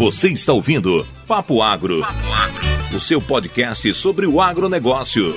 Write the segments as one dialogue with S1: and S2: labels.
S1: Você está ouvindo Papo Agro, Papo Agro. o seu podcast sobre o agronegócio.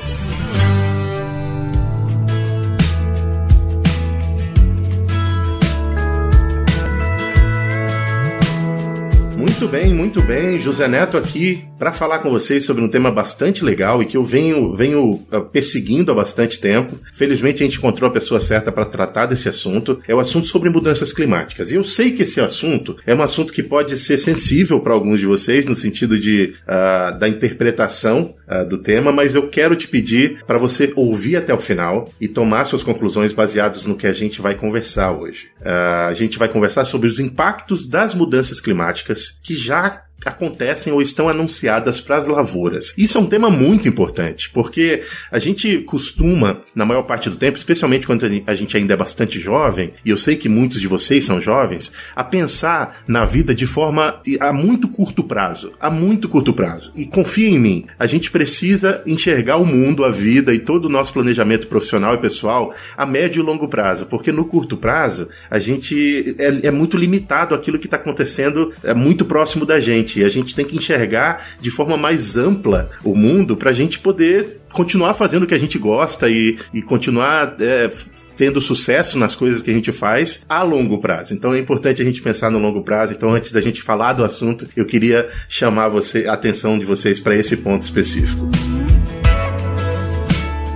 S2: Muito bem, muito bem. José Neto aqui para falar com vocês sobre um tema bastante legal e que eu venho, venho uh, perseguindo há bastante tempo. Felizmente a gente encontrou a pessoa certa para tratar desse assunto. É o assunto sobre mudanças climáticas. E eu sei que esse assunto é um assunto que pode ser sensível para alguns de vocês no sentido de uh, da interpretação uh, do tema, mas eu quero te pedir para você ouvir até o final e tomar suas conclusões baseadas no que a gente vai conversar hoje. a gente vai conversar sobre os impactos das mudanças climáticas que já acontecem ou estão anunciadas para as lavouras. Isso é um tema muito importante, porque a gente costuma, na maior parte do tempo, especialmente quando a gente ainda é bastante jovem, e eu sei que muitos de vocês são jovens, a pensar na vida de forma a muito curto prazo, a muito curto prazo. E confia em mim, a gente precisa enxergar o mundo, a vida e todo o nosso planejamento profissional e pessoal a médio e longo prazo, porque no curto prazo a gente é, é muito limitado aquilo que está acontecendo é muito próximo da gente gente. A gente tem que enxergar de forma mais ampla o mundo para a gente poder continuar fazendo o que a gente gosta e, e continuar é, tendo sucesso nas coisas que a gente faz a longo prazo. Então é importante a gente pensar no longo prazo. Então, antes da gente falar do assunto, eu queria chamar você, a atenção de vocês para esse ponto específico.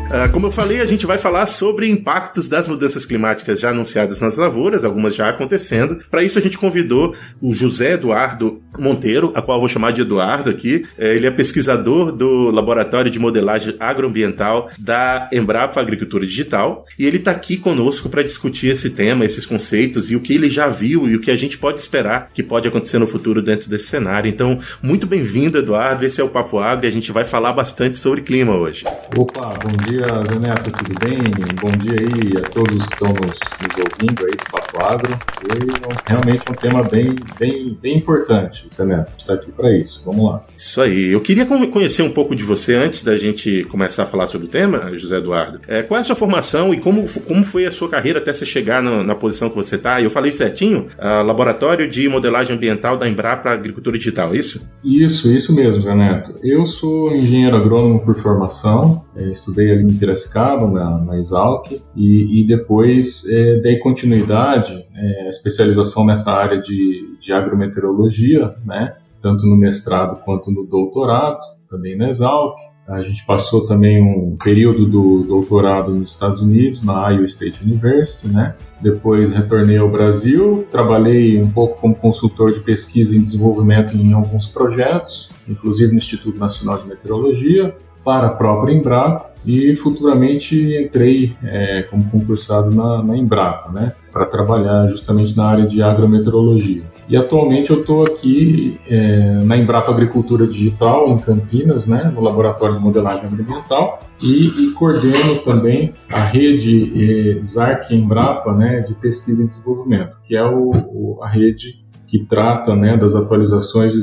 S2: Uh, como eu falei, a gente vai falar sobre impactos das mudanças climáticas já anunciadas nas lavouras, algumas já acontecendo. Para isso, a gente convidou o José Eduardo Monteiro, a qual eu vou chamar de Eduardo aqui. É, ele é pesquisador do Laboratório de Modelagem Agroambiental da Embrapa Agricultura Digital e ele está aqui conosco para discutir esse tema, esses conceitos e o que ele já viu e o que a gente pode esperar que pode acontecer no futuro dentro desse cenário. Então, muito bem-vindo, Eduardo. Esse é o Papo Agro e a gente vai falar bastante sobre clima hoje.
S3: Opa, bom dia dia, Zé Neto, tudo bem? Bom dia aí a todos que estão nos, nos ouvindo aí do Papo Agro. E realmente um tema bem, bem, bem importante, Zé Neto. está aqui para isso. Vamos lá.
S2: Isso aí. Eu queria conhecer um pouco de você antes da gente começar a falar sobre o tema, José Eduardo. É, qual é a sua formação e como, como foi a sua carreira até você chegar na, na posição que você está? Eu falei certinho? A Laboratório de Modelagem Ambiental da Embrapa Agricultura Digital, é isso?
S3: Isso, isso mesmo, Zé Neto. Eu sou engenheiro agrônomo por formação, é, estudei ali em Piracicaba, na, na Exalc, e, e depois é, dei continuidade, é, especialização nessa área de, de agrometeorologia, né, tanto no mestrado quanto no doutorado, também na Exalc. A gente passou também um período do doutorado nos Estados Unidos, na Iowa State University, né? Depois retornei ao Brasil, trabalhei um pouco como consultor de pesquisa e desenvolvimento em alguns projetos, inclusive no Instituto Nacional de Meteorologia, para a própria Embrapa e futuramente entrei é, como concursado na, na Embrapa, né, para trabalhar justamente na área de agrometeorologia. E atualmente eu estou aqui é, na Embrapa Agricultura Digital, em Campinas, né, no Laboratório de Modelagem Ambiental, e, e coordeno também a rede é, ZARC Embrapa né, de Pesquisa e Desenvolvimento, que é o, o, a rede que trata né, das atualizações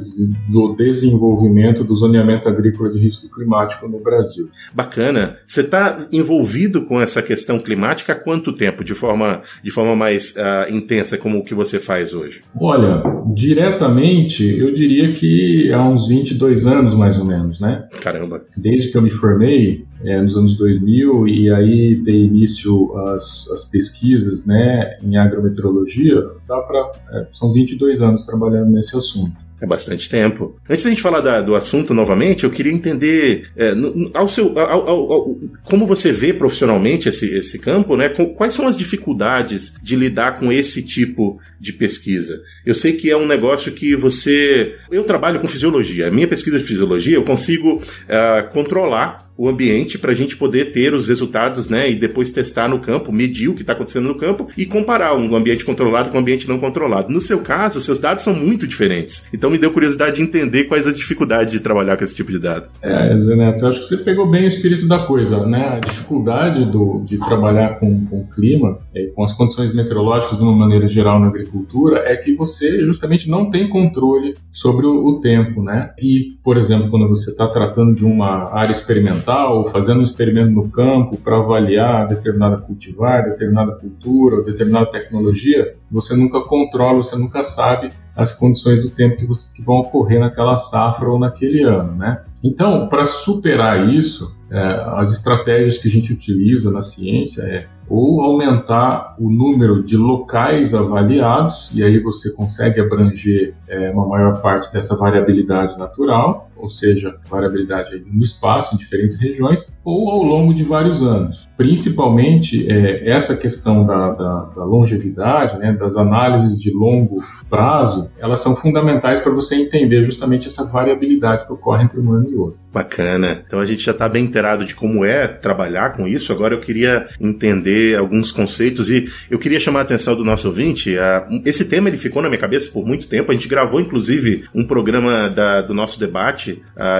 S3: do desenvolvimento do zoneamento agrícola de risco climático no Brasil.
S2: Bacana. Você está envolvido com essa questão climática há quanto tempo, de forma, de forma mais uh, intensa, como o que você faz hoje?
S3: Olha, diretamente, eu diria que há uns 22 anos, mais ou menos, né?
S2: Caramba.
S3: Desde que eu me formei, é, nos anos 2000 e aí dei início às, às pesquisas né, em agrometeorologia, dá para é, são 22 anos trabalhando nesse assunto.
S2: É bastante tempo. Antes da gente falar da, do assunto novamente, eu queria entender é, no, ao seu, ao, ao, ao, como você vê profissionalmente esse, esse campo, né? quais são as dificuldades de lidar com esse tipo de pesquisa? Eu sei que é um negócio que você. Eu trabalho com fisiologia. A minha pesquisa de fisiologia eu consigo uh, controlar o ambiente para a gente poder ter os resultados, né, e depois testar no campo, medir o que está acontecendo no campo e comparar um ambiente controlado com um ambiente não controlado. No seu caso, seus dados são muito diferentes. Então me deu curiosidade de entender quais as dificuldades de trabalhar com esse tipo de dado.
S3: É, Zé Neto, eu acho que você pegou bem o espírito da coisa, né? A dificuldade do, de trabalhar com, com o clima, é, com as condições meteorológicas de uma maneira geral na agricultura, é que você justamente não tem controle sobre o, o tempo, né? E, por exemplo, quando você está tratando de uma área experimental experimental, fazendo um experimento no campo para avaliar determinada cultivar, determinada cultura, determinada tecnologia, você nunca controla, você nunca sabe as condições do tempo que, você, que vão ocorrer naquela safra ou naquele ano, né? Então, para superar isso, é, as estratégias que a gente utiliza na ciência é ou aumentar o número de locais avaliados, e aí você consegue abranger é, uma maior parte dessa variabilidade natural, ou seja, variabilidade no espaço, em diferentes regiões, ou ao longo de vários anos. Principalmente é, essa questão da, da, da longevidade, né, das análises de longo prazo, elas são fundamentais para você entender justamente essa variabilidade que ocorre entre um ano e outro.
S2: Bacana. Então a gente já está bem inteirado de como é trabalhar com isso. Agora eu queria entender alguns conceitos e eu queria chamar a atenção do nosso ouvinte. esse tema ele ficou na minha cabeça por muito tempo. A gente gravou inclusive um programa da, do nosso debate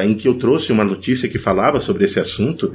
S2: em que eu trouxe uma notícia que falava sobre esse assunto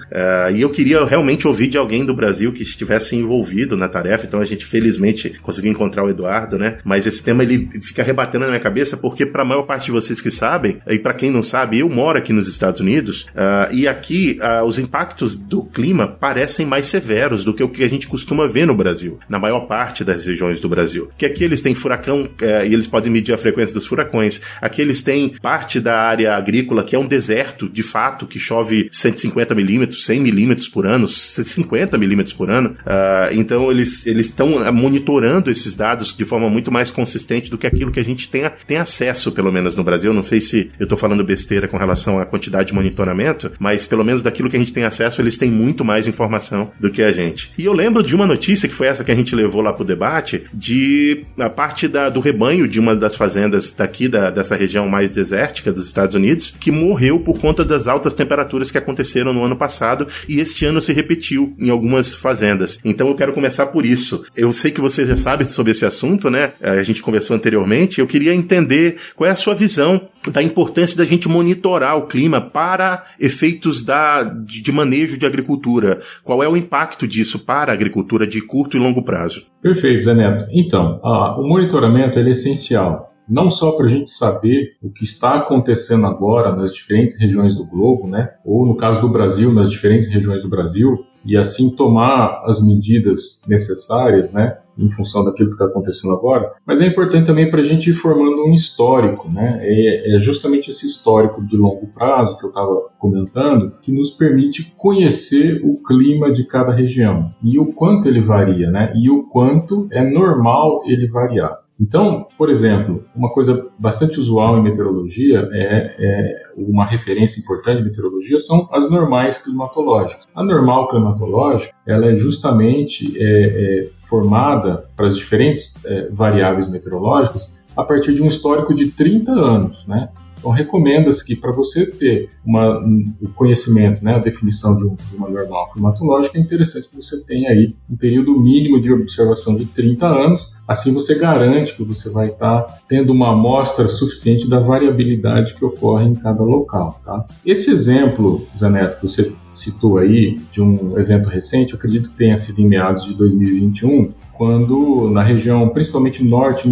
S2: e eu queria realmente ouvir de alguém do Brasil que estivesse envolvido na tarefa. Então a gente felizmente conseguiu encontrar o Eduardo, né? Mas esse tema ele fica rebatendo na minha cabeça porque para a maior parte de vocês que sabem e para quem não sabe, eu moro aqui nos Estados Unidos uh, e aqui uh, os impactos do clima parecem mais severos do que o que a gente costuma ver no Brasil, na maior parte das regiões do Brasil. Que aqui eles têm furacão uh, e eles podem medir a frequência dos furacões. Aqui eles têm parte da área agrícola que é um deserto, de fato, que chove 150 milímetros, 100 milímetros por ano, 150 milímetros por ano. Uh, então eles estão monitorando esses dados de forma muito mais consistente do que aquilo que a gente tem, tem acesso, pelo menos no Brasil. Não sei se eu estou falando besteira com relação à quantidade de monitoramento, mas pelo menos daquilo que a gente tem acesso, eles têm muito mais informação do que a gente. E eu lembro de uma notícia que foi essa que a gente levou lá pro debate, de a parte da, do rebanho de uma das fazendas daqui da, dessa região mais desértica dos Estados Unidos, que morreu por conta das altas temperaturas que aconteceram no ano passado e este ano se repetiu em algumas fazendas. Então eu quero começar por isso. Eu sei que você já sabe sobre esse assunto, né? A gente conversou anteriormente. Eu queria entender qual é a sua visão da importância da gente monitorar o clima para efeitos da, de, manejo de agricultura? Qual é o impacto disso para a agricultura de curto e longo prazo?
S3: Perfeito, Zé Neto. Então, o monitoramento é essencial não só para a gente saber o que está acontecendo agora nas diferentes regiões do globo, né? ou no caso do Brasil, nas diferentes regiões do Brasil, e assim tomar as medidas necessárias, né? em função daquilo que está acontecendo agora, mas é importante também para a gente ir formando um histórico, né? É, é, justamente esse histórico de longo prazo que eu estava comentando que nos permite conhecer o clima de cada região e o quanto ele varia, né? E o quanto é normal ele variar. Então, por exemplo, uma coisa bastante usual em meteorologia é, é, uma referência importante de meteorologia são as normais climatológicas. A normal climatológica ela é justamente é, é formada para as diferentes é, variáveis meteorológicas a partir de um histórico de 30 anos, né? Então, recomenda-se que para você ter uma, um conhecimento, né, a definição de, um, de, uma normal climatológica, é interessante que você tenha aí um período mínimo de observação de 30 anos. Assim, você garante que você vai estar tá tendo uma amostra suficiente da variabilidade que ocorre em cada local. Tá? Esse exemplo, Zaneto, que você citou aí, de um evento recente, acredito que tenha sido em meados de 2021, quando na região, principalmente norte e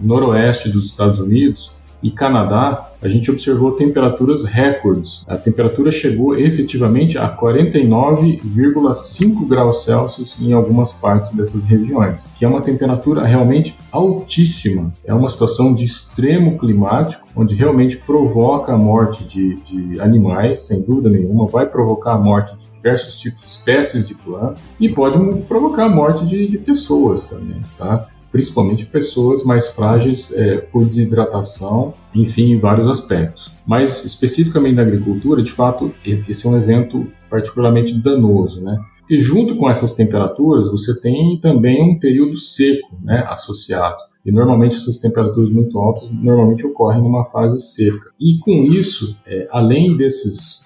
S3: noroeste dos Estados Unidos, e Canadá, a gente observou temperaturas recordes. A temperatura chegou efetivamente a 49,5 graus Celsius em algumas partes dessas regiões, que é uma temperatura realmente altíssima. É uma situação de extremo climático, onde realmente provoca a morte de, de animais, sem dúvida nenhuma, vai provocar a morte de diversos tipos de espécies de plantas e pode provocar a morte de, de pessoas também, tá? Principalmente pessoas mais frágeis é, por desidratação, enfim, em vários aspectos. Mas especificamente na agricultura, de fato, esse é um evento particularmente danoso, né? E junto com essas temperaturas, você tem também um período seco, né, associado. E normalmente essas temperaturas muito altas normalmente ocorrem numa fase seca. E com isso, é, além desses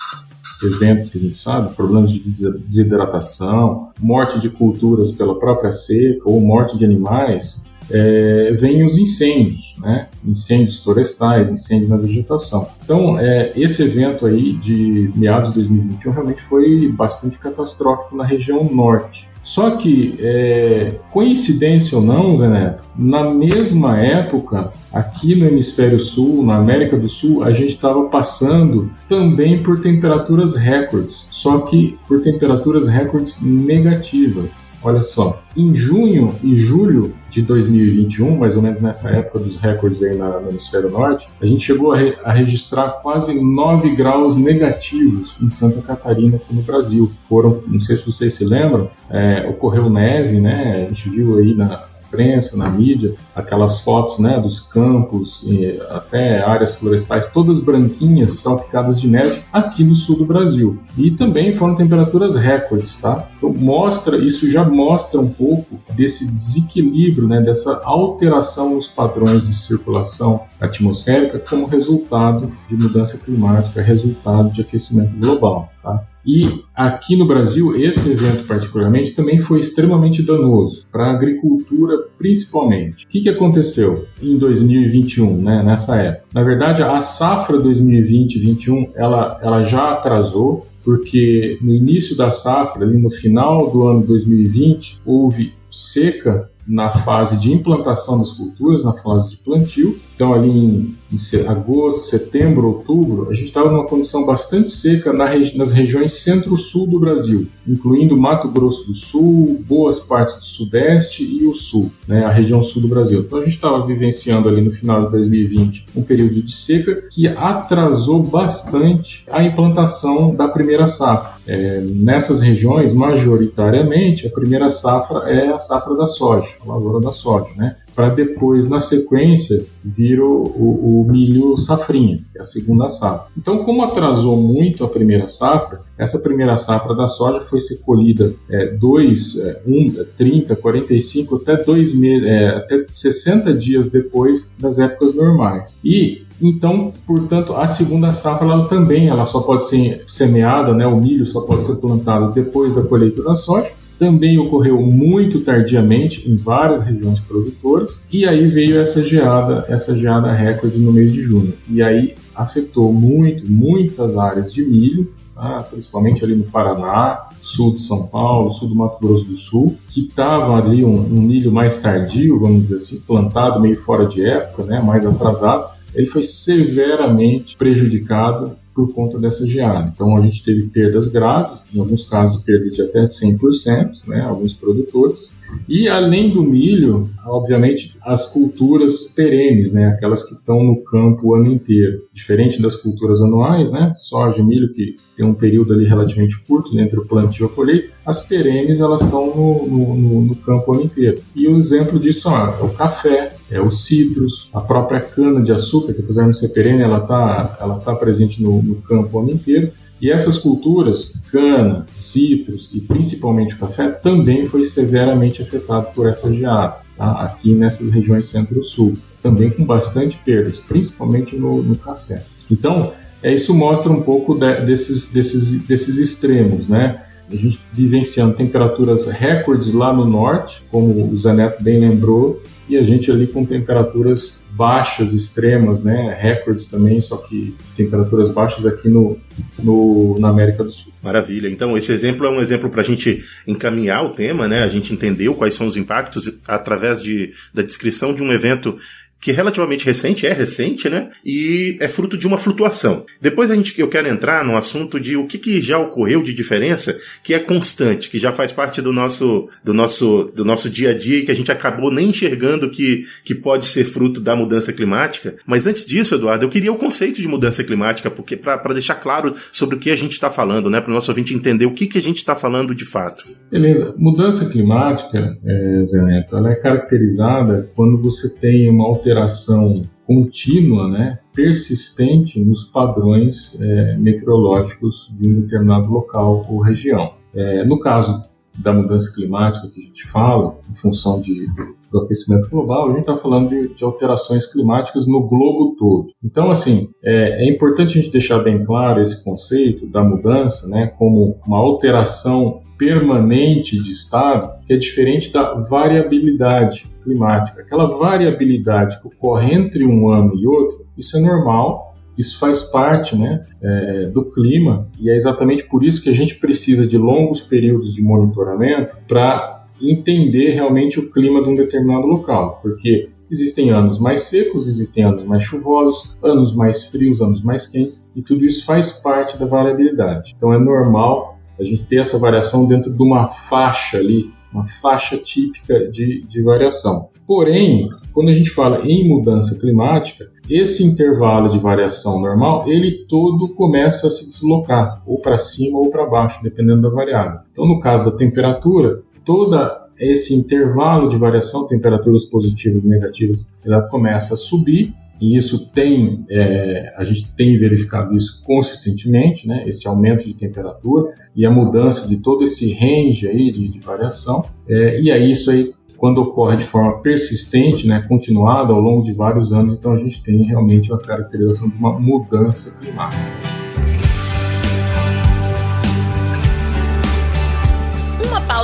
S3: eventos que a gente sabe, problemas de desidratação, morte de culturas pela própria seca ou morte de animais, é, vêm os incêndios, né? incêndios florestais, incêndios na vegetação. Então, é, esse evento aí de meados de 2021 realmente foi bastante catastrófico na região norte. Só que, é, coincidência ou não, Zé Neto, na mesma época, aqui no Hemisfério Sul, na América do Sul, a gente estava passando também por temperaturas recordes, só que por temperaturas recordes negativas. Olha só, em junho e julho de 2021, mais ou menos nessa época dos recordes aí na, no hemisfério norte, a gente chegou a, re, a, registrar quase 9 graus negativos em Santa Catarina, aqui no Brasil. Foram, não sei se vocês se lembram, é, ocorreu neve, né? A gente viu aí na, imprensa, na mídia, aquelas fotos né, dos campos, até áreas florestais, todas branquinhas, salpicadas de neve, aqui no sul do Brasil. E também foram temperaturas recordes, tá? Então mostra, isso já mostra um pouco desse desequilíbrio, né, dessa alteração nos padrões de circulação atmosférica como resultado de mudança climática, resultado de aquecimento global, tá? E aqui no Brasil, esse evento particularmente também foi extremamente danoso para a agricultura, principalmente. O que, que aconteceu em 2021, né, nessa época? Na verdade, a safra 2020-21 ela, ela já atrasou, porque no início da safra, ali no final do ano 2020, houve seca na fase de implantação das culturas, na fase de plantio. Então, ali em, em agosto, setembro, outubro, a gente estava numa condição bastante seca na regi nas regiões centro-sul do Brasil, incluindo Mato Grosso do Sul, boas partes do Sudeste e o Sul, né, a região sul do Brasil. Então, a gente estava vivenciando ali no final de 2020 um período de seca que atrasou bastante a implantação da primeira safra. É, nessas regiões, majoritariamente, a primeira safra é a safra da soja, a lavoura da soja, né? Para depois, na sequência, vir o, o, o, milho safrinha, que é a segunda safra. Então, como atrasou muito a primeira safra, essa primeira safra da soja foi ser colhida é, dois, é, um, 30, 45, até, dois é, até 60 dias depois das épocas normais. E então, portanto, a segunda safra ela também ela só pode ser semeada, né? O milho só pode ser plantado depois da colheita da soja. Também ocorreu muito tardiamente em várias regiões produtoras e aí veio essa geada, essa geada recorde no mês de junho. E aí afetou muito, muitas áreas de milho, tá? principalmente ali no Paraná, sul de São Paulo, sul do Mato Grosso do Sul, que estava ali um, um milho mais tardio, vamos dizer assim, plantado meio fora de época, né? mais atrasado ele foi severamente prejudicado por conta dessa geada. Então a gente teve perdas graves, em alguns casos perdas de até 100%, né, alguns produtores. E além do milho, obviamente as culturas perenes, né, aquelas que estão no campo o ano inteiro, diferente das culturas anuais, né, soja e milho que tem um período ali relativamente curto entre o plantio e a colheita, as perenes elas estão no, no, no campo o ano inteiro. E o exemplo disso é o café, é o citros, a própria cana de açúcar, que apesar de ser perene, ela está ela tá presente no, no campo o ano inteiro. E essas culturas, cana, citros e principalmente o café, também foi severamente afetado por essa geada, tá? aqui nessas regiões centro-sul, também com bastante perdas, principalmente no, no café. Então, é, isso mostra um pouco de, desses, desses, desses extremos, né? A gente vivenciando temperaturas recordes lá no norte, como o Zaneto bem lembrou, e a gente ali com temperaturas baixas, extremas, né? Recordes também, só que temperaturas baixas aqui no, no, na América do Sul.
S2: Maravilha. Então, esse exemplo é um exemplo para a gente encaminhar o tema, né? A gente entendeu quais são os impactos através de, da descrição de um evento que é relativamente recente, é recente, né? E é fruto de uma flutuação. Depois a gente, eu quero entrar no assunto de o que, que já ocorreu de diferença, que é constante, que já faz parte do nosso, do nosso, do nosso dia a dia e que a gente acabou nem enxergando que, que pode ser fruto da mudança climática. Mas antes disso, Eduardo, eu queria o conceito de mudança climática, porque para deixar claro sobre o que a gente está falando, né? Para o nosso ouvinte entender o que, que a gente está falando de fato.
S3: Beleza. Mudança climática, é, Zé Neto, ela é caracterizada quando você tem uma alteração alteração contínua, né, persistente nos padrões é, meteorológicos de um determinado local ou região. É, no caso da mudança climática que a gente fala, em função de, do aquecimento global, a gente está falando de, de, alterações climáticas no globo todo. Então, assim, é, é, importante a gente deixar bem claro esse conceito da mudança, né, como uma alteração permanente de estado, que é diferente da variabilidade climática. Aquela variabilidade que ocorre entre um ano e outro, isso é normal, isso faz parte né, é, do clima e é exatamente por isso que a gente precisa de longos períodos de monitoramento para entender realmente o clima de um determinado local, porque existem anos mais secos, existem anos mais chuvosos, anos mais frios, anos mais quentes e tudo isso faz parte da variabilidade. Então é normal a gente ter essa variação dentro de uma faixa ali uma faixa típica de, de variação. Porém, quando a gente fala em mudança climática, esse intervalo de variação normal, ele todo começa a se deslocar, ou para cima ou para baixo, dependendo da variável. Então, no caso da temperatura, toda esse intervalo de variação, temperaturas positivas e negativas, ela começa a subir e isso tem, é, a gente tem verificado isso consistentemente, né, esse aumento de temperatura e a mudança de todo esse range aí de, de variação, é, e aí isso aí quando ocorre de forma persistente, né, continuada ao longo de vários anos, então a gente tem realmente uma caracterização de uma mudança climática.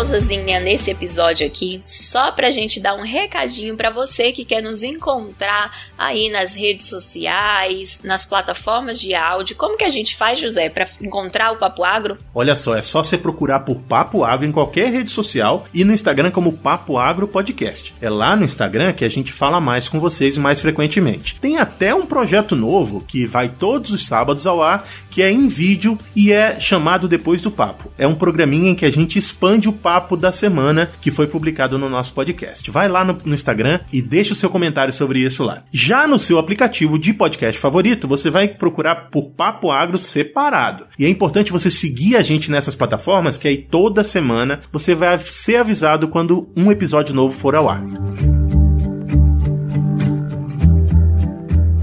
S4: Pausazinha nesse episódio aqui, só pra gente dar um recadinho para você que quer nos encontrar aí nas redes sociais, nas plataformas de áudio. Como que a gente faz, José, para encontrar o Papo Agro?
S2: Olha só, é só você procurar por Papo Agro em qualquer rede social e no Instagram como Papo Agro Podcast. É lá no Instagram que a gente fala mais com vocês mais frequentemente. Tem até um projeto novo que vai todos os sábados ao ar, que é em vídeo e é chamado Depois do Papo. É um programinha em que a gente expande o papo da semana que foi publicado no nosso podcast. Vai lá no, no Instagram e deixa o seu comentário sobre isso lá. Já no seu aplicativo de podcast favorito, você vai procurar por Papo Agro separado. E é importante você seguir a gente nessas plataformas, que aí toda semana você vai ser avisado quando um episódio novo for ao ar.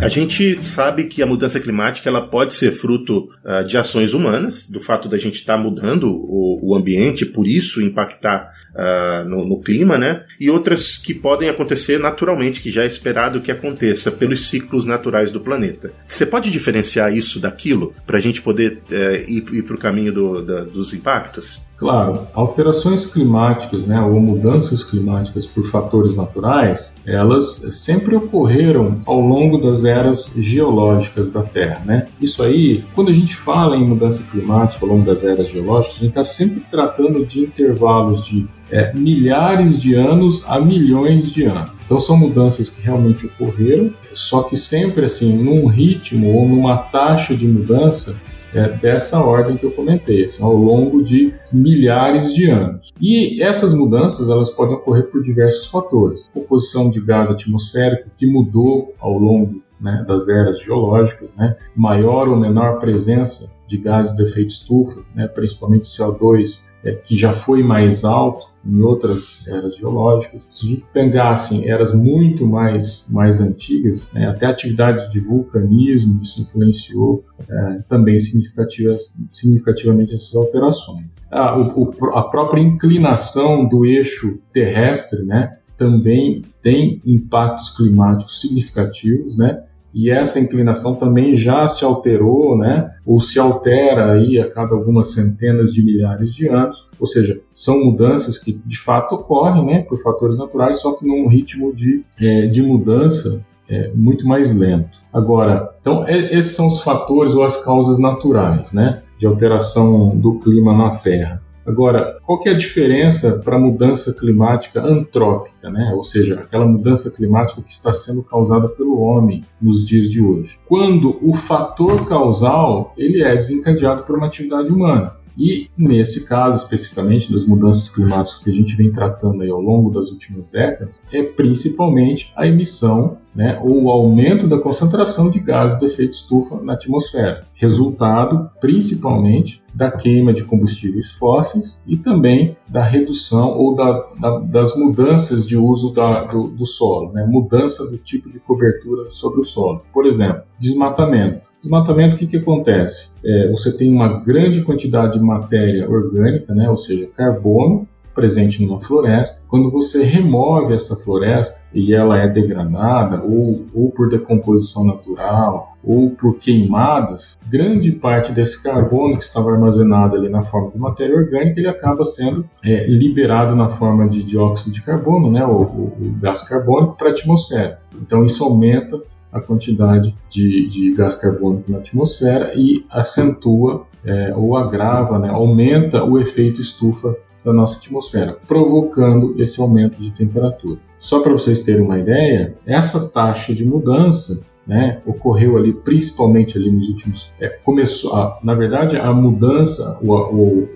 S2: A gente sabe que a mudança climática ela pode ser fruto uh, de ações humanas, do fato da gente estar tá mudando o, o, ambiente, por isso impactar uh, no, no, clima, né? E outras que podem acontecer naturalmente, que já é esperado que aconteça pelos ciclos naturais do planeta. Você pode diferenciar isso daquilo para a gente poder uh, ir, ir para o caminho do, da, dos impactos?
S3: Claro, alterações climáticas, né, ou mudanças climáticas por fatores naturais, elas sempre ocorreram ao longo das eras geológicas da Terra, né? Isso aí, quando a gente fala em mudança climática ao longo das eras geológicas, a gente está sempre tratando de intervalos de é, milhares de anos a milhões de anos. Então são mudanças que realmente ocorreram, só que sempre assim num ritmo ou numa taxa de mudança é, dessa ordem que eu comentei, assim, ao longo de milhares de anos. E essas mudanças elas podem ocorrer por diversos fatores. Composição de gás atmosférico que mudou ao longo né, das eras geológicas, né, maior ou menor presença de gases de efeito estufa, né, principalmente CO2, é, que já foi mais alto em outras eras geológicas. Se a gente pegasse eras muito mais, mais antigas, né, até a atividade de vulcanismo, isso influenciou é, também significativamente essas alterações. A, o, a própria inclinação do eixo terrestre né, também tem impactos climáticos significativos, né? E essa inclinação também já se alterou, né, ou se altera aí a cada algumas centenas de milhares de anos, ou seja, são mudanças que de fato ocorrem, né, por fatores naturais, só que num ritmo de, é, de mudança é, muito mais lento. Agora, então é, esses são os fatores ou as causas naturais, né, de alteração do clima na Terra. Agora, qual que é a diferença para a mudança climática antrópica, né? ou seja, aquela mudança climática que está sendo causada pelo homem nos dias de hoje? Quando o fator causal ele é desencadeado por uma atividade humana. E nesse caso, especificamente das mudanças climáticas que a gente vem tratando aí ao longo das últimas décadas, é principalmente a emissão né, ou o aumento da concentração de gases de efeito estufa na atmosfera, resultado principalmente da queima de combustíveis fósseis e também da redução ou da, da, das mudanças de uso da, do, do, solo, né, mudança do tipo de cobertura sobre o solo. Por exemplo, desmatamento. Desmatamento, o que, que acontece? É, você tem uma grande quantidade de matéria orgânica, né, ou seja, carbono, presente numa floresta. Quando você remove essa floresta e ela é degradada, ou, ou por decomposição natural, ou por queimadas, grande parte desse carbono que estava armazenado ali na forma de matéria orgânica, ele acaba sendo é, liberado na forma de dióxido de carbono, né, o, o, gás carbônico, para a atmosfera. Então isso aumenta a quantidade de, de gás carbônico na atmosfera e acentua é, ou agrava, né, aumenta o efeito estufa da nossa atmosfera, provocando esse aumento de temperatura. Só para vocês terem uma ideia, essa taxa de mudança né, ocorreu ali principalmente ali nos últimos é, começou a, na verdade a mudança o, o,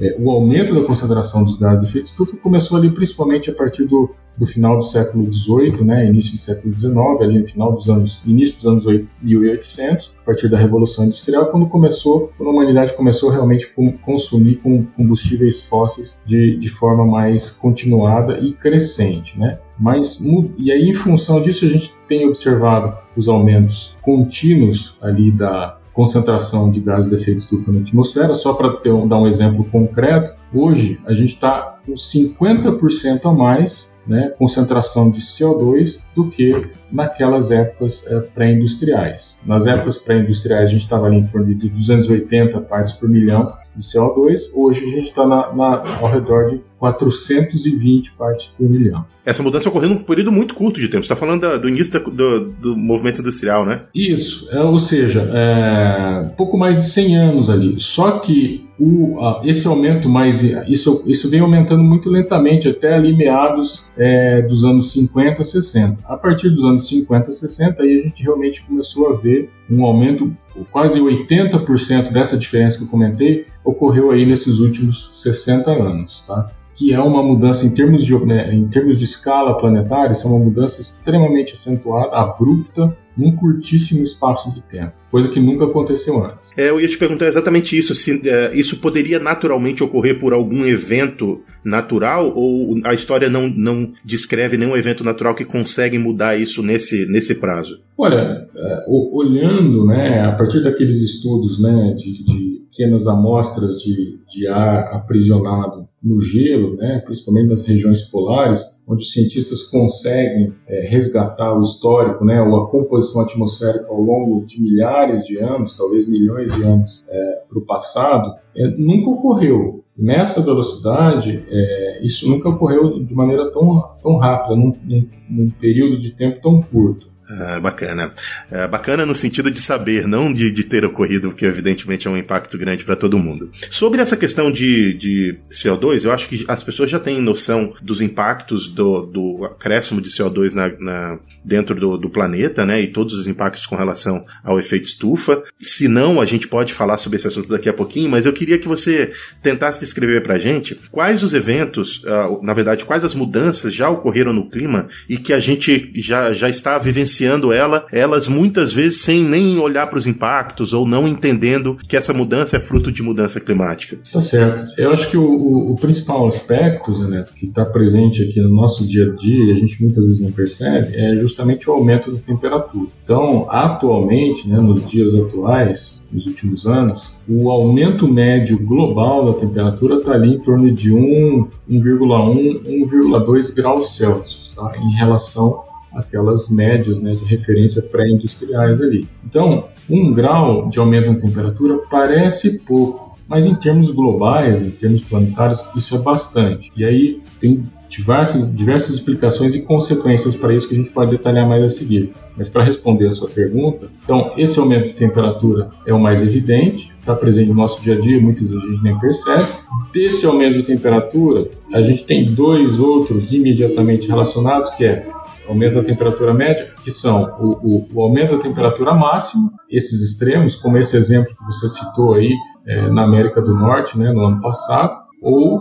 S3: é, o aumento da concentração dos gases de efeito estufa começou ali principalmente a partir do, do final do século XVIII, né, início do século XIX, ali no final dos anos, início dos anos 1800, a partir da Revolução Industrial, quando começou, quando a humanidade começou realmente a consumir com combustíveis fósseis de, de forma mais continuada e crescente, né. Mas, e aí, em função disso, a gente tem observado os aumentos contínuos ali da, concentração de gases de efeito estufa na atmosfera. Só para dar um exemplo concreto, hoje a gente está com 50% a mais né, concentração de CO2 do que naquelas épocas é, pré-industriais. Nas épocas pré-industriais a gente estava ali em torno de 280 partes por milhão de CO2, hoje a gente está ao redor de 420 partes por milhão.
S2: Essa mudança ocorreu num período muito curto de tempo. Você está falando da, do início do, do, movimento industrial, né?
S3: Isso, é, ou seja, é, pouco mais de 100 anos ali. Só que o, esse aumento mais isso, isso vem aumentando muito lentamente até ali meados é, dos anos 50, 60. A partir dos anos 50, 60 aí a gente realmente começou a ver um aumento quase 80% dessa diferença que eu comentei ocorreu aí nesses últimos 60 anos, tá? Que é uma mudança em termos de, né, em termos de escala planetária, isso é uma mudança extremamente acentuada, abrupta, num curtíssimo espaço de tempo, coisa que nunca aconteceu antes.
S2: É, eu ia te perguntar exatamente isso, se é, isso poderia naturalmente ocorrer por algum evento natural ou a história não, não descreve nenhum evento natural que consegue mudar isso nesse, nesse prazo?
S3: Olha, é, olhando, né, a partir daqueles estudos, né, de, de pequenas amostras de, de ar aprisionado no gelo, né, principalmente nas regiões polares, onde os cientistas conseguem é, resgatar o histórico, né, ou a composição atmosférica ao longo de milhares de anos, talvez milhões de anos é, para o passado, é, nunca ocorreu. Nessa velocidade, é, isso nunca ocorreu de maneira tão, tão rápida, num, num, num período de tempo tão curto.
S2: Ah, bacana. Ah, bacana no sentido de saber, não de, de ter ocorrido, porque evidentemente é um impacto grande para todo mundo. Sobre essa questão de, de CO2, eu acho que as pessoas já têm noção dos impactos do, do acréscimo de CO2 na, na dentro do, do, planeta, né? E todos os impactos com relação ao efeito estufa. Se não, a gente pode falar sobre esse assunto daqui a pouquinho, mas eu queria que você tentasse descrever para a gente quais os eventos, uh, na verdade, quais as mudanças já ocorreram no clima e que a gente já, já está vivenciando vivenciando ela, elas muitas vezes sem nem olhar para os impactos ou não entendendo que essa mudança é fruto de mudança climática.
S3: Tá certo. Eu acho que o, o, o principal aspecto, Zé Neto, que está presente aqui no nosso dia a dia e a gente muitas vezes não percebe, é justamente o aumento da temperatura. Então, atualmente, né, nos dias atuais, nos últimos anos, o aumento médio global da temperatura está ali em torno de 1, 1,1, 1,2 graus Celsius, tá? em relação aquelas médias né, de referência pré-industriais ali. Então, um grau de aumento na temperatura parece pouco, mas em termos globais, em termos planetários, isso é bastante. E aí tem diversas, diversas explicações e consequências para isso que a gente pode detalhar mais a seguir. Mas para responder a sua pergunta, então esse aumento de temperatura é o mais evidente, está presente no nosso dia a dia, muitas vezes a gente nem percebe. Desse aumento de temperatura, a gente tem dois outros imediatamente relacionados, que é aumento da temperatura média, que são o, o, o, aumento da temperatura máxima, esses extremos, como esse exemplo que você citou aí é, na América do Norte, né, no ano passado, ou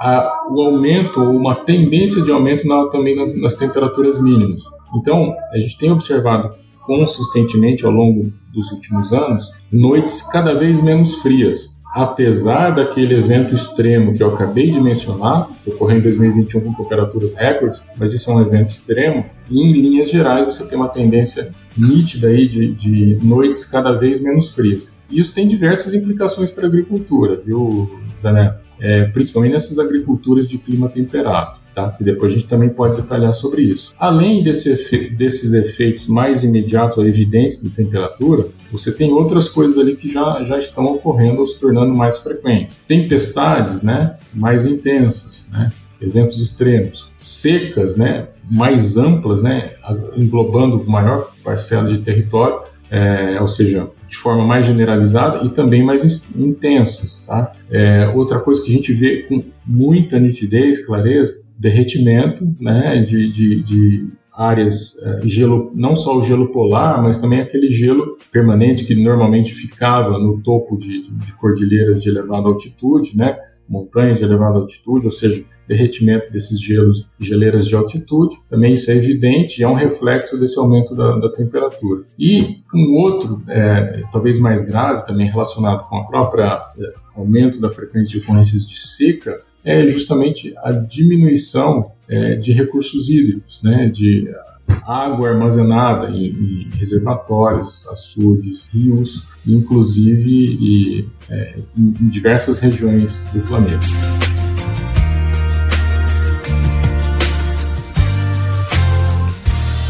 S3: a, o aumento, uma tendência de aumento na, também nas, nas temperaturas mínimas. Então, a gente tem observado consistentemente ao longo dos últimos anos noites cada vez menos frias, apesar daquele evento extremo que eu acabei de mencionar, ocorreu em 2021 com temperaturas recordes, mas isso é um evento extremo, em linhas gerais você tem uma tendência nítida aí de, de noites cada vez menos frias. Isso tem diversas implicações para a agricultura, viu, Zané? É, principalmente nessas agriculturas de clima temperado. Tá? E depois a gente também pode detalhar sobre isso. Além desse efe desses efeitos mais imediatos ou evidentes de temperatura, você tem outras coisas ali que já, já estão ocorrendo ou se tornando mais frequentes. Tempestades né, mais intensas, né, eventos extremos, secas né, mais amplas, né, englobando maior parcela de território, é, ou seja, de forma mais generalizada e também mais intensas. Tá? É, outra coisa que a gente vê com muita nitidez, clareza, derretimento né, de, de, de áreas, uh, gelo, não só o gelo polar, mas também aquele gelo permanente que normalmente ficava no topo de, de cordilheiras de elevada altitude, né, montanhas de elevada altitude, ou seja, derretimento desses gelos, geleiras de altitude, também isso é evidente e é um reflexo desse aumento da, da temperatura. E um outro, é, talvez mais grave, também relacionado com a própria é, aumento da frequência de ocorrências de seca, é justamente a diminuição é, de recursos hídricos, né, de água armazenada em, em reservatórios, açudes, rios, inclusive e, é, em diversas regiões do planeta.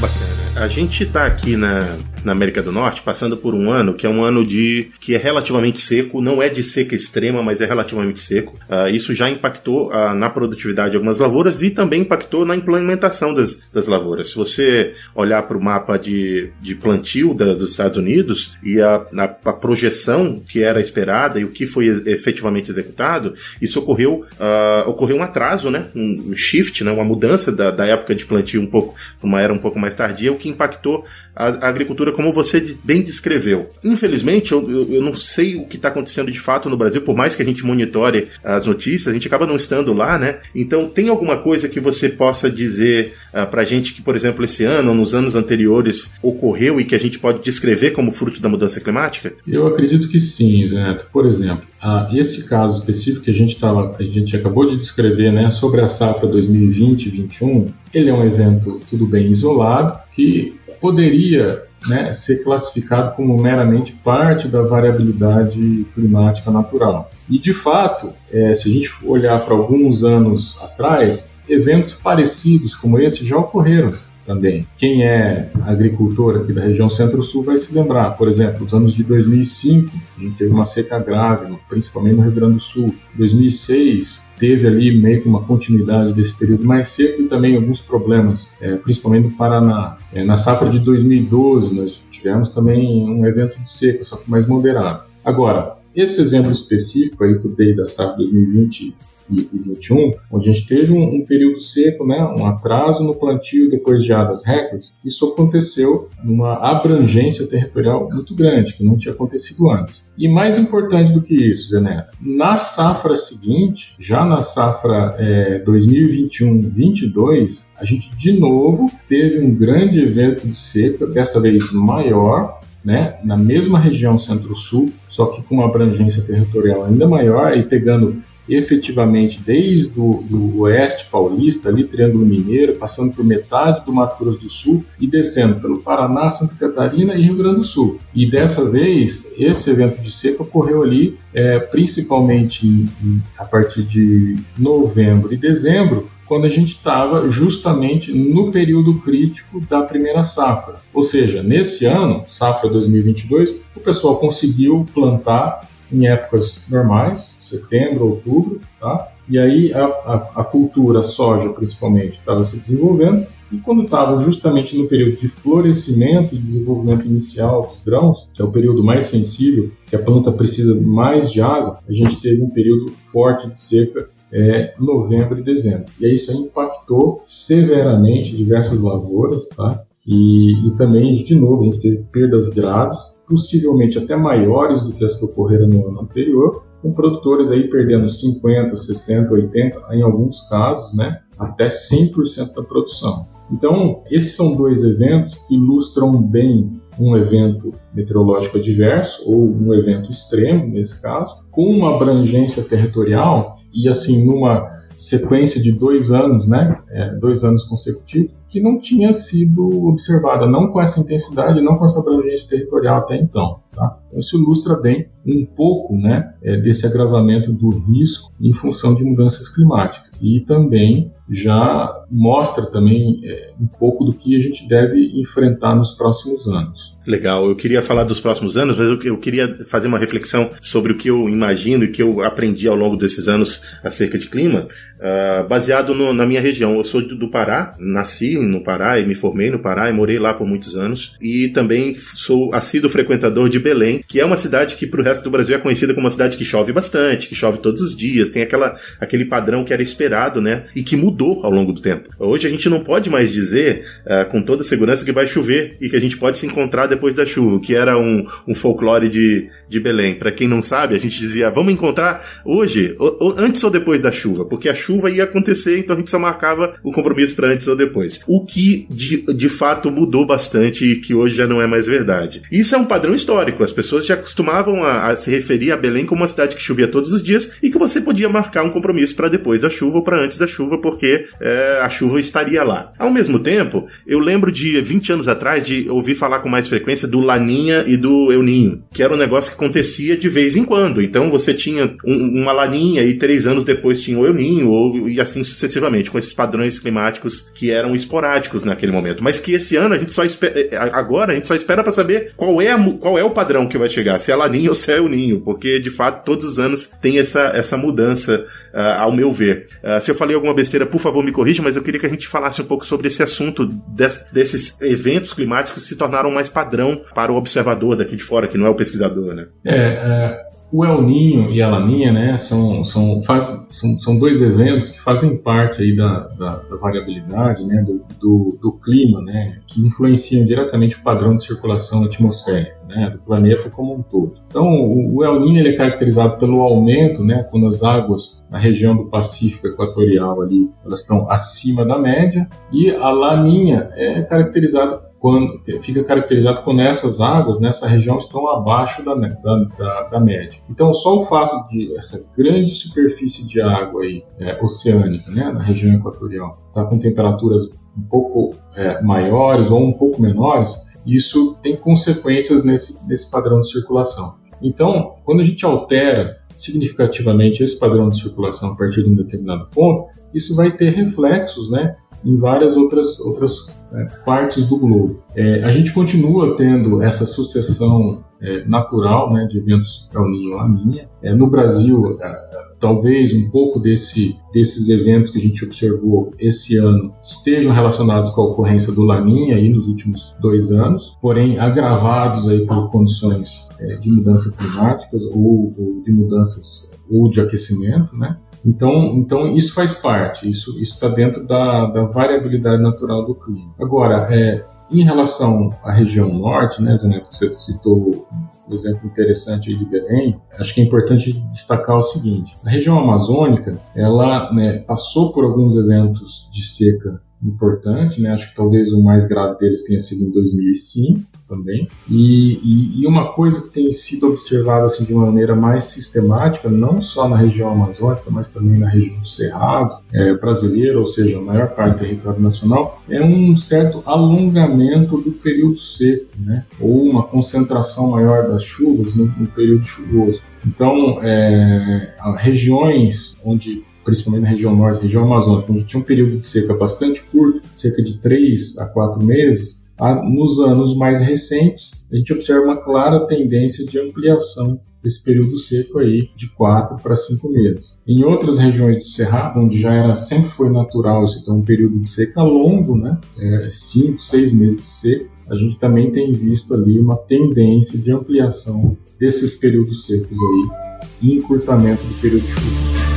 S2: Bacana. A gente está aqui na na América do Norte, passando por um ano que é um ano de que é relativamente seco, não é de seca extrema, mas é relativamente seco. Uh, isso já impactou uh, na produtividade de algumas lavouras e também impactou na implementação das, das lavouras. Se você olhar para o mapa de, de plantio da, dos Estados Unidos e a, a, a, projeção que era esperada e o que foi efetivamente executado, isso ocorreu, uh, ocorreu um atraso, né? um, shift, né? uma mudança da, da época de plantio um pouco, uma era um pouco mais tardia, o que impactou a, a agricultura como você bem descreveu. Infelizmente, eu, eu, não sei o que está acontecendo de fato no Brasil, por mais que a gente monitore as notícias, a gente acaba não estando lá, né? Então, tem alguma coisa que você possa dizer uh, pra gente que, por exemplo, esse ano ou nos anos anteriores ocorreu e que a gente pode descrever como fruto da mudança climática?
S3: Eu acredito que sim, Zé. Por exemplo, uh, esse caso específico que a gente, tava, a gente acabou de descrever, né, sobre a safra 2020-21, ele é um evento tudo bem isolado que poderia né, ser classificado como meramente parte da variabilidade climática natural. E, de fato, é, se a gente olhar para alguns anos atrás, eventos parecidos como esse já ocorreram também. Quem é agricultor aqui da região Centro-Sul vai se lembrar, por exemplo, nos anos de 2005, a gente teve uma seca grave, principalmente no Rio Grande do Sul. 2006, teve ali meio que uma continuidade desse período mais seco e também alguns problemas, é, principalmente no Paraná. É, na safra de 2012, nós tivemos também um evento de seca, só que mais moderado. Agora, esse exemplo específico aí que eu dei da safra 2020 2021, onde a gente teve um, um, período seco, né, um atraso no plantio depois de geadas recordes, isso aconteceu numa abrangência territorial muito grande, que não tinha acontecido antes. E mais importante do que isso, Zé Neto, na safra seguinte, já na safra é, 2021-22, a gente de novo teve um grande evento de seca, dessa vez maior, né, na mesma região centro-sul, só que com uma abrangência territorial ainda maior e pegando efetivamente desde o do oeste paulista, ali Triângulo Mineiro, passando por metade do Mato Grosso do Sul e descendo pelo Paraná, Santa Catarina e Rio Grande do Sul. E dessa vez, esse evento de seca ocorreu ali é, principalmente em, a partir de novembro e dezembro, quando a gente estava justamente no período crítico da primeira safra. Ou seja, nesse ano, safra 2022, o pessoal conseguiu plantar em épocas normais, setembro, outubro, tá? E aí a, a, a cultura soja, principalmente, estava se desenvolvendo, e quando estava justamente no período de florescimento e desenvolvimento inicial dos grãos, que é o período mais sensível, que a planta precisa mais de água, a gente teve um período forte de seca é, novembro e dezembro. E aí isso impactou severamente diversas lavouras, tá? E, e, também, de novo, a gente teve perdas graves, possivelmente até maiores do que as que ocorreram no ano anterior, com produtores aí perdendo 50, 60, 80, em alguns casos, né, até 100% da produção. Então, esses são dois eventos que ilustram bem um evento meteorológico adverso ou um evento extremo, nesse caso, com uma abrangência territorial e assim numa sequência de dois anos, né, é, dois anos consecutivos, que não tinha sido observada, não com essa intensidade, não com essa abrangência territorial até então. Tá? Então, isso ilustra bem um pouco né, é, desse agravamento do risco em função de mudanças climáticas. E também já mostra também é, um pouco do que a gente deve enfrentar nos próximos anos.
S2: Legal, eu queria falar dos próximos anos, mas eu, eu queria fazer uma reflexão sobre o que eu imagino e que eu aprendi ao longo desses anos acerca de clima, uh, baseado no, na minha região. Eu sou do Pará, nasci no Pará e me formei no Pará e morei lá por muitos anos. E também sou assíduo frequentador de Belém, que é uma cidade que para o resto do Brasil é conhecida como uma cidade que chove bastante, que chove todos os dias, tem aquela, aquele padrão que era esperado, né? E que mudou ao longo do tempo. Hoje a gente não pode mais dizer uh, com toda segurança que vai chover e que a gente pode se encontrar depois da chuva, que era um, um folclore de, de Belém. Para quem não sabe, a gente dizia, vamos encontrar hoje, ou, ou, antes ou depois da chuva, porque a chuva ia acontecer, então a gente só marcava o compromisso para antes ou depois. O que de, de fato mudou bastante e que hoje já não é mais verdade. Isso é um padrão histórico, as pessoas já acostumavam a, a se referir a Belém como uma cidade que chovia todos os dias e que você podia marcar um compromisso para depois da chuva ou para antes da chuva, porque é, a chuva estaria lá. Ao mesmo tempo, eu lembro de 20 anos atrás de ouvir falar com mais frequência do Laninha e do El Ninho, que era um negócio que acontecia de vez em quando. Então você tinha um, uma Laninha e três anos depois tinha o El Ninho, ou, e assim sucessivamente, com esses padrões climáticos que eram esporádicos naquele momento. Mas que esse ano a gente só espera, é, agora a gente só espera para saber qual é, a, qual é o padrão que vai chegar, se é Laninha ou se é El Ninho, porque de fato todos os anos tem essa, essa mudança, uh, ao meu ver. Uh, se eu falei alguma besteira, por favor me corrija, mas eu queria que a gente falasse um pouco sobre esse assunto des, desses eventos climáticos que se tornaram mais padrão para o observador daqui de fora, que não é o pesquisador, né?
S3: É, é o El Ninho e a Laninha, né, são, são, faz, são, são dois eventos que fazem parte aí da, da, da variabilidade, né, do, do, do, clima, né, que influenciam diretamente o padrão de circulação atmosférica, né, do planeta como um todo. Então, o, o El Ninho ele é caracterizado pelo aumento, né, quando as águas na região do Pacífico Equatorial ali, elas estão acima da média, e a Laninha é caracterizada quando, fica caracterizado quando essas águas nessa região estão abaixo da, da, da, da, média. Então, só o fato de essa grande superfície de água aí, é, oceânica, né, na região equatorial, estar tá com temperaturas um pouco é, maiores ou um pouco menores, isso tem consequências nesse, nesse padrão de circulação. Então, quando a gente altera significativamente esse padrão de circulação a partir de um determinado ponto, isso vai ter reflexos né, em várias outras, outras é, partes do globo. É, a gente continua tendo essa sucessão é, natural né, de eventos El Niño La Niña. É, no Brasil, é, talvez um pouco desse, desses eventos que a gente observou esse ano estejam relacionados com a ocorrência do Laninha aí nos últimos dois anos, porém agravados aí por condições é, de mudanças climáticas ou, ou, de mudanças ou de aquecimento, né? Então, então isso faz parte, isso está dentro da, da, variabilidade natural do clima. Agora, é, em relação à região norte, né, Zé, você citou um exemplo interessante de Belém, acho que é importante destacar o seguinte: a região amazônica, ela né, passou por alguns eventos de seca importante, né? Acho que talvez o mais grave deles tenha sido em 2005 também. E, e, e, uma coisa que tem sido observada assim, de uma maneira mais sistemática, não só na região amazônica, mas também na região do Cerrado é, brasileira, ou seja, a maior parte do território nacional, é um certo alongamento do período seco, né? ou uma concentração maior das chuvas no, no período chuvoso. Então, é, regiões onde principalmente na região norte, região amazônica, onde tinha um período de seca bastante curto, cerca de 3 a 4 meses, nos anos mais recentes, a gente observa uma clara tendência de ampliação desse período seco aí de 4 para 5 meses. Em outras regiões do Cerrado, onde já era, sempre foi natural ter um período de seca longo, né, 5, é, 6 meses de seca, a gente também tem visto ali uma tendência de ampliação desses períodos secos aí e encurtamento do período de chuva.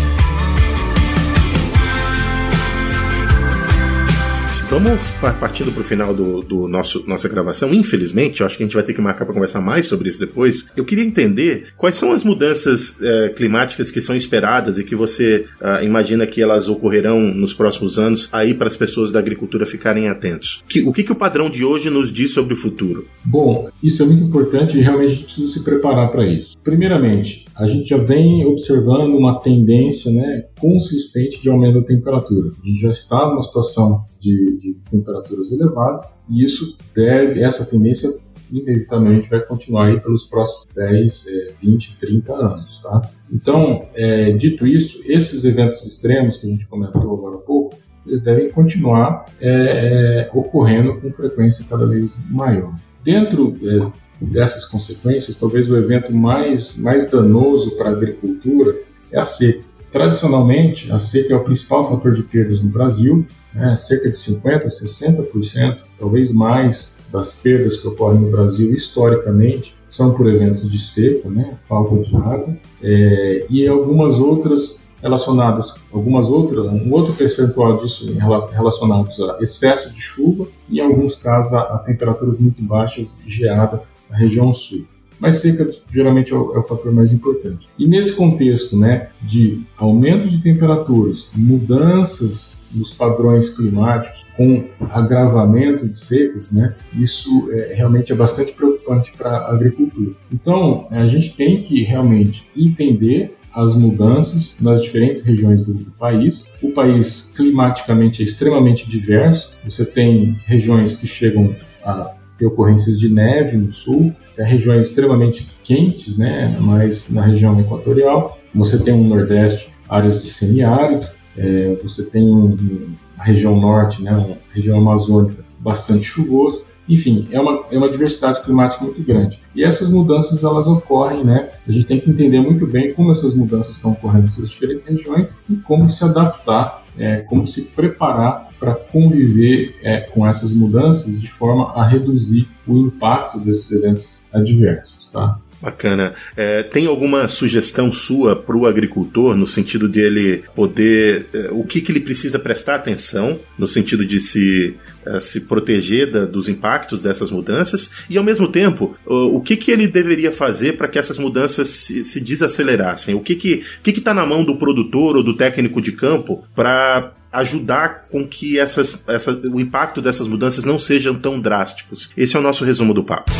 S2: Vamos partindo para o final do, do, nosso nossa gravação. Infelizmente, eu acho que a gente vai ter que marcar para conversar mais sobre isso depois. Eu queria entender quais são as mudanças é, climáticas que são esperadas e que você uh, imagina que elas ocorrerão nos próximos anos aí para as pessoas da agricultura ficarem atentos. Que, o que, que o padrão de hoje nos diz sobre o futuro?
S3: Bom, isso é muito importante e realmente precisa se preparar para isso. Primeiramente, a gente já vem observando uma tendência né, consistente de aumento da temperatura. A gente já está numa situação de, de temperaturas elevadas e isso deve, essa tendência inevitavelmente vai continuar aí pelos próximos 10, 20, 30 anos. Tá? Então, é, dito isso, esses eventos extremos que a gente comentou agora há pouco, eles devem continuar é, é, ocorrendo com frequência cada vez maior. Dentro é, dessas consequências, talvez o evento mais, mais danoso para a agricultura é a seca. Tradicionalmente, a seca é o principal fator de perdas no Brasil, né? cerca de 50%, 60%, talvez mais, das perdas que ocorrem no Brasil historicamente são por eventos de seca, né? falta de água, é, e algumas outras relacionadas algumas outras, um outro percentual disso relacionados a excesso de chuva e em alguns casos a, a temperaturas muito baixas e geada na região sul. Mas seca geralmente é o, é o, fator mais importante. E nesse contexto né, de aumento de temperaturas, mudanças nos padrões climáticos, com agravamento de secas, né, isso é, realmente é bastante preocupante para a agricultura. Então, a gente tem que realmente entender as mudanças nas diferentes regiões do, do, país. O país climaticamente é extremamente diverso. Você tem regiões que chegam a ter ocorrências de neve no sul, regiões extremamente quentes, né, mais na região equatorial. Você tem um nordeste, áreas de semiárido. É, você tem um, a região norte, né, uma região amazônica bastante chuvoso. Enfim, é uma, é uma diversidade climática muito grande. E essas mudanças elas ocorrem, né? A gente tem que entender muito bem como essas mudanças estão ocorrendo nessas diferentes regiões e como se adaptar, é, como se preparar para conviver é, com essas mudanças de forma a reduzir o impacto desses eventos adversos, tá?
S2: Bacana. É, tem alguma sugestão sua para o agricultor no sentido de ele poder. É, o que, que ele precisa prestar atenção no sentido de se, é, se proteger da, dos impactos dessas mudanças e, ao mesmo tempo, o, o que, que ele deveria fazer para que essas mudanças se, se desacelerassem? O que está que, que que tá na mão do produtor ou do técnico de campo para ajudar com que essas, essa, o impacto dessas mudanças não sejam tão drásticos? Esse é o nosso resumo do papo.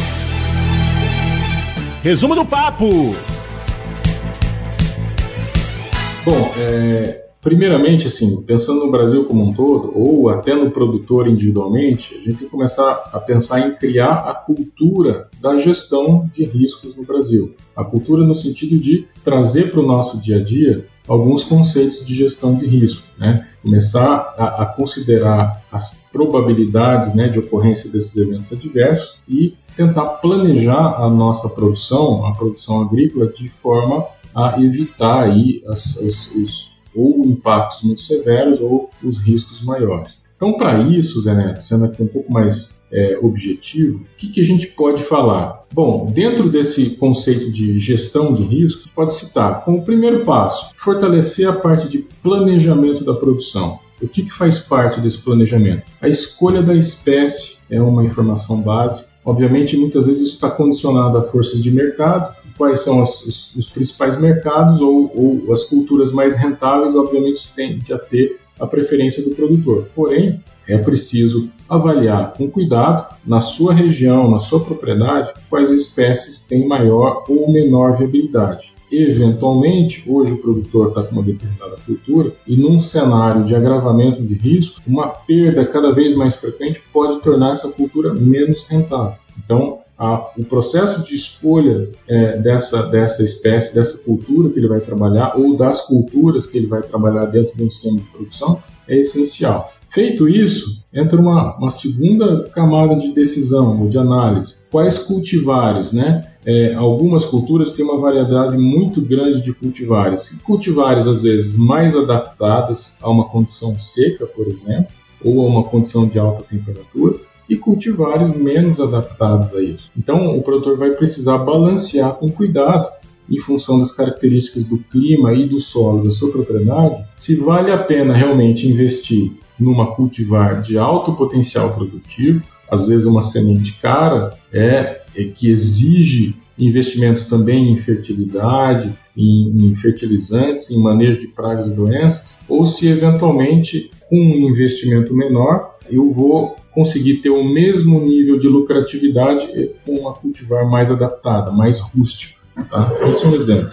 S1: Resumo do papo.
S3: Bom, é, primeiramente, assim, pensando no Brasil como um todo, ou até no produtor individualmente, a gente tem que começar a pensar em criar a cultura da gestão de riscos no Brasil. A cultura no sentido de trazer para o nosso dia a dia alguns conceitos de gestão de risco, né? Começar a, a considerar as probabilidades né, de ocorrência desses eventos adversos e tentar planejar a nossa produção, a produção agrícola, de forma a evitar aí as, as, os, ou impactos muito severos ou os riscos maiores. Então, para isso, Zé Neto, sendo aqui um pouco mais é, objetivo, o que, que, a gente pode falar? Bom, dentro desse conceito de gestão de riscos, pode citar como primeiro passo fortalecer a parte de planejamento da produção. O que, que faz parte desse planejamento? A escolha da espécie é uma informação básica Obviamente, muitas vezes isso está condicionado a forças de mercado, quais são as, os, os, principais mercados ou, ou, as culturas mais rentáveis, obviamente, tem que ter a preferência do produtor. Porém, é preciso avaliar com cuidado, na sua região, na sua propriedade, quais espécies têm maior ou menor viabilidade. Eventualmente, hoje o produtor está com uma determinada cultura e num cenário de agravamento de risco, uma perda cada vez mais frequente pode tornar essa cultura menos rentável. Então, a, o processo de escolha é, dessa, dessa espécie, dessa cultura que ele vai trabalhar ou das culturas que ele vai trabalhar dentro de um sistema de produção é essencial. Feito isso, entra uma, uma segunda camada de decisão ou de análise. Quais cultivares, né? É, algumas culturas têm uma variedade muito grande de cultivares. Cultivares, às vezes, mais adaptadas a uma condição seca, por exemplo, ou a uma condição de alta temperatura, e cultivares menos adaptados a isso. Então, o produtor vai precisar balancear com cuidado em função das características do clima e do solo da sua propriedade, se vale a pena realmente investir numa cultivar de alto potencial produtivo, às vezes uma semente cara, é, é que exige investimentos também em fertilidade, em, em, fertilizantes, em manejo de pragas e doenças, ou se eventualmente com um investimento menor eu vou conseguir ter o mesmo nível de lucratividade com uma cultivar mais adaptada, mais rústica. Tá? Esse é um exemplo.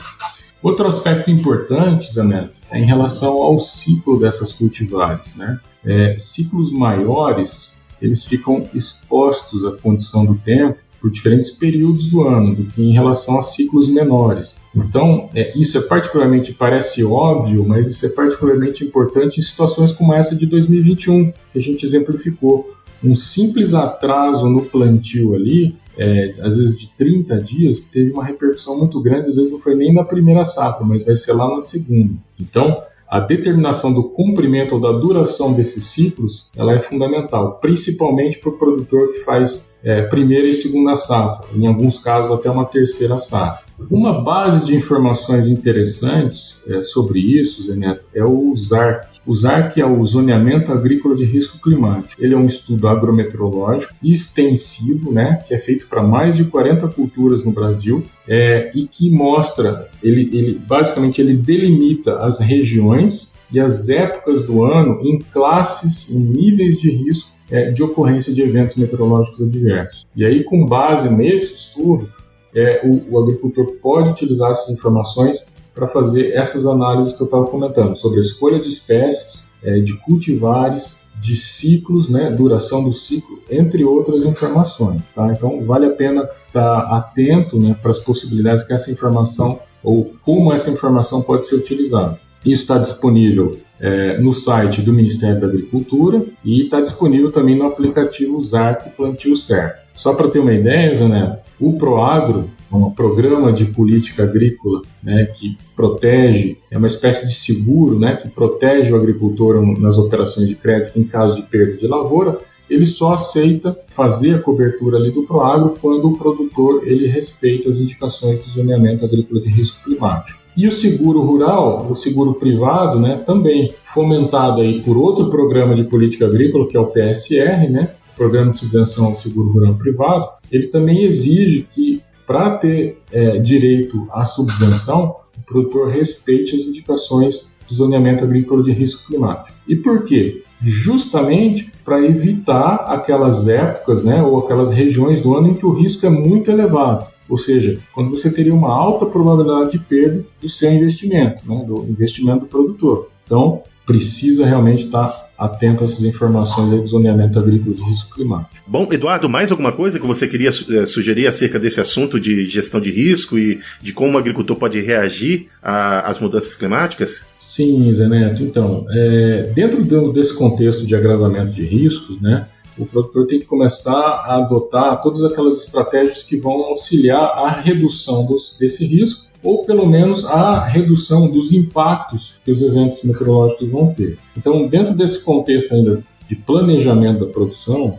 S3: Outro aspecto importante, Zaneto, é em relação ao ciclo dessas cultivares. Né? É, ciclos maiores, eles ficam expostos à condição do tempo por diferentes períodos do ano do que em relação a ciclos menores. Então, é, isso é particularmente, parece óbvio, mas isso é particularmente importante em situações como essa de 2021, que a gente exemplificou. Um simples atraso no plantio ali, é, às vezes de 30 dias, teve uma repercussão muito grande, às vezes não foi nem na primeira safra, mas vai ser lá na segunda. Então, a determinação do cumprimento ou da duração desses ciclos ela é fundamental, principalmente para o produtor que faz é, primeira e segunda safra, em alguns casos até uma terceira safra. Uma base de informações interessantes é, sobre isso, Zé Neto, é o ZARC. O ZARC é o Zoneamento Agrícola de Risco Climático. Ele é um estudo agrometeorológico extensivo, né, que é feito para mais de 40 culturas no Brasil é, e que mostra, ele, ele basicamente ele delimita as regiões e as épocas do ano em classes, em níveis de risco é, de ocorrência de eventos meteorológicos adversos. E aí, com base nesse estudo, é, o, o, agricultor pode utilizar essas informações para fazer essas análises que eu estava comentando sobre a escolha de espécies, é, de cultivares, de ciclos, né, duração do ciclo, entre outras informações. Tá? Então, vale a pena estar tá atento né, para as possibilidades que essa informação ou como essa informação pode ser utilizada. Isso está disponível é, no site do Ministério da Agricultura e está disponível também no aplicativo ZARC Plantio Certo. Só para ter uma ideia, Zané, o ProAgro, um programa de política agrícola né, que protege, é uma espécie de seguro né, que protege o agricultor nas operações de crédito em caso de perda de lavoura, ele só aceita fazer a cobertura ali do Proagro quando o produtor ele respeita as indicações de zoneamento agrícola de risco climático. E o seguro rural, o seguro privado, né, também fomentado aí por outro programa de política agrícola, que é o PSR, né, Programa de Subvenção ao Seguro Rural Privado, ele também exige que, para ter é, direito à subvenção, o produtor respeite as indicações do zoneamento agrícola de risco climático. E por quê? justamente para evitar aquelas épocas né, ou aquelas regiões do ano em que o risco é muito elevado. Ou seja, quando você teria uma alta probabilidade de perda do seu investimento, né, do investimento do produtor. Então, precisa realmente estar atento a essas informações aí do zoneamento agrícola de risco climático.
S2: Bom, Eduardo, mais alguma coisa que você queria eh, sugerir acerca desse assunto de gestão de risco e de como o agricultor pode reagir às mudanças climáticas?
S3: Sim, Zé Neto. Então, é, dentro desse contexto de agravamento de riscos, né, o produtor tem que começar a adotar todas aquelas estratégias que vão auxiliar a redução dos, desse risco ou pelo menos a redução dos impactos que os eventos meteorológicos vão ter. Então, dentro desse contexto ainda de planejamento da produção,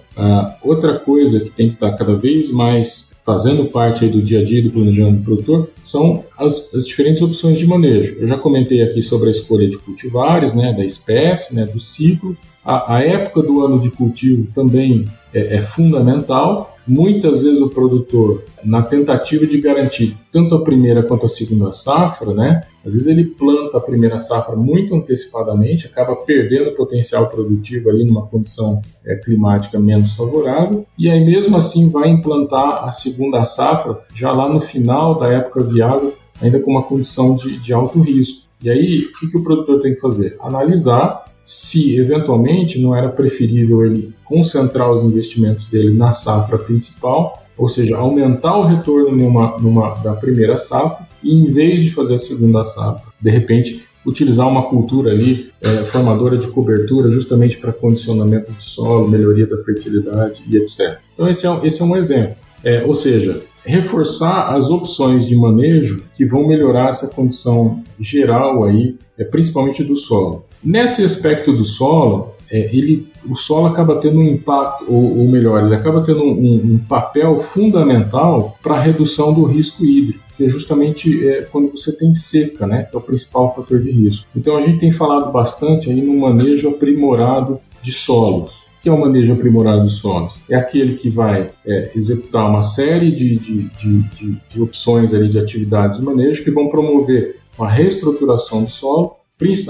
S3: outra coisa que tem que estar cada vez mais fazendo parte do dia a dia do planejamento do produtor, são as, as, diferentes opções de manejo. Eu já comentei aqui sobre a escolha de cultivares, né, da espécie, né, do ciclo. A, a época do ano de cultivo também é, é fundamental Muitas vezes o produtor, na tentativa de garantir tanto a primeira quanto a segunda safra, né, às vezes ele planta a primeira safra muito antecipadamente, acaba perdendo o potencial produtivo ali numa condição é, climática menos favorável, e aí mesmo assim vai implantar a segunda safra já lá no final da época viável, ainda com uma condição de, de alto risco. E aí, o que, que o produtor tem que fazer? Analisar se eventualmente não era preferível ele concentrar os investimentos dele na safra principal, ou seja, aumentar o retorno numa, numa, da primeira safra, e em vez de fazer a segunda safra, de repente utilizar uma cultura ali é, formadora de cobertura justamente para condicionamento do solo, melhoria da fertilidade e etc. Então esse é, esse é um exemplo. É, ou seja, reforçar as opções de manejo que vão melhorar essa condição geral aí, é, principalmente do solo. Nesse aspecto do solo, é, ele, o solo acaba tendo um impacto, ou, ou melhor, ele acaba tendo um, um papel fundamental para a redução do risco hídrico, que é justamente é, quando você tem seca, né, que é o principal fator de risco. Então a gente tem falado bastante aí no manejo aprimorado de solos que é o manejo aprimorado de solos? É aquele que vai é, executar uma série de, de, de, de, opções ali de atividades de manejo que vão promover uma reestruturação do solo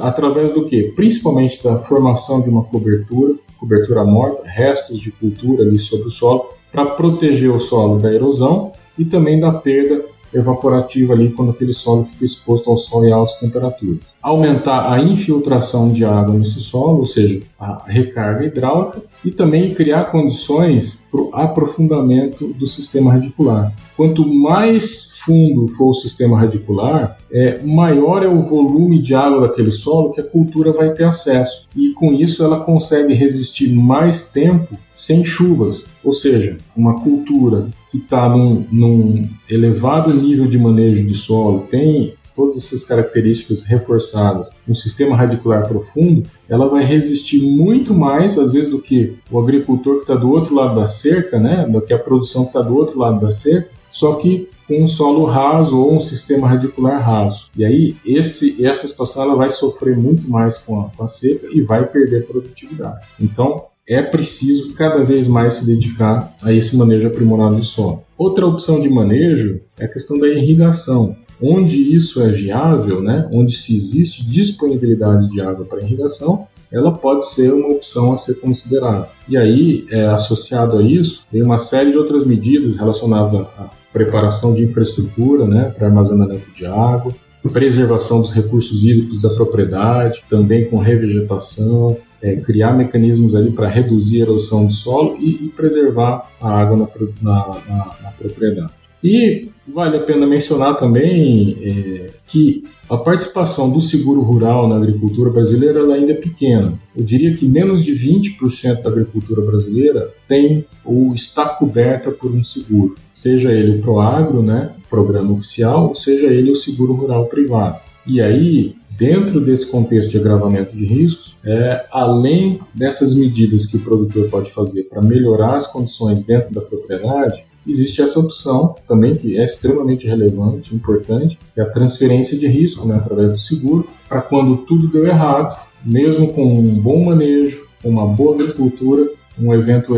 S3: através do que? Principalmente da formação de uma cobertura, cobertura morta, restos de cultura ali sobre o solo, para proteger o solo da erosão e também da perda evaporativa ali quando aquele solo fica exposto ao sol e altas temperaturas. Aumentar a infiltração de água nesse solo, ou seja, a recarga hidráulica, e também criar condições para o aprofundamento do sistema radicular. Quanto mais fundo for o sistema radicular, é, maior é o volume de água daquele solo que a cultura vai ter acesso. E com isso ela consegue resistir mais tempo sem chuvas. Ou seja, uma cultura que está num, num elevado nível de manejo de solo, tem todas essas características reforçadas um sistema radicular profundo, ela vai resistir muito mais, às vezes, do que o agricultor que está do outro lado da cerca, né? do que a produção que está do outro lado da cerca, só que com um solo raso ou um sistema radicular raso. E aí esse, essa situação ela vai sofrer muito mais com a, com a seca e vai perder produtividade. Então é preciso cada vez mais se dedicar a esse manejo aprimorado do solo. Outra opção de manejo é a questão da irrigação. Onde isso é viável, né, onde se existe disponibilidade de água para irrigação, ela pode ser uma opção a ser considerada. E aí, é, associado a isso, tem uma série de outras medidas relacionadas à, preparação de infraestrutura né, para armazenamento de água, preservação dos recursos hídricos da propriedade, também com revegetação, é, criar mecanismos ali para reduzir a erosão do solo e, e preservar a água na, na, na, na, propriedade. E vale a pena mencionar também é, que a participação do seguro rural na agricultura brasileira ainda é pequena. Eu diria que menos de 20% da agricultura brasileira tem ou está coberta por um seguro, seja ele o Proagro, né, programa oficial, seja ele o seguro rural privado. E aí, dentro desse contexto de agravamento de riscos, é, além dessas medidas que o produtor pode fazer para melhorar as condições dentro da propriedade, existe essa opção também que é extremamente relevante, importante, que é a transferência de risco né, através do seguro, para quando tudo deu errado, mesmo com um bom manejo, uma boa agricultura, um evento,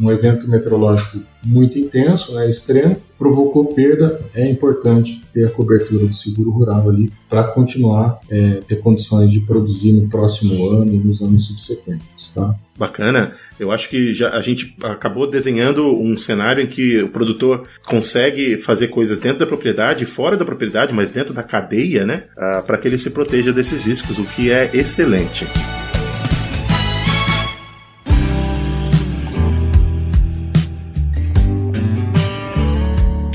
S3: um evento meteorológico muito intenso, né, extremo, provocou perda, é importante ter a cobertura do seguro rural ali para continuar é, ter condições de produzir no próximo ano e nos anos subsequentes. Tá?
S2: Bacana. Eu acho que já a gente acabou desenhando um cenário em que o produtor consegue fazer coisas dentro da propriedade, fora da propriedade, mas dentro da cadeia, né? Ah, para que ele se proteja desses riscos, o que é excelente.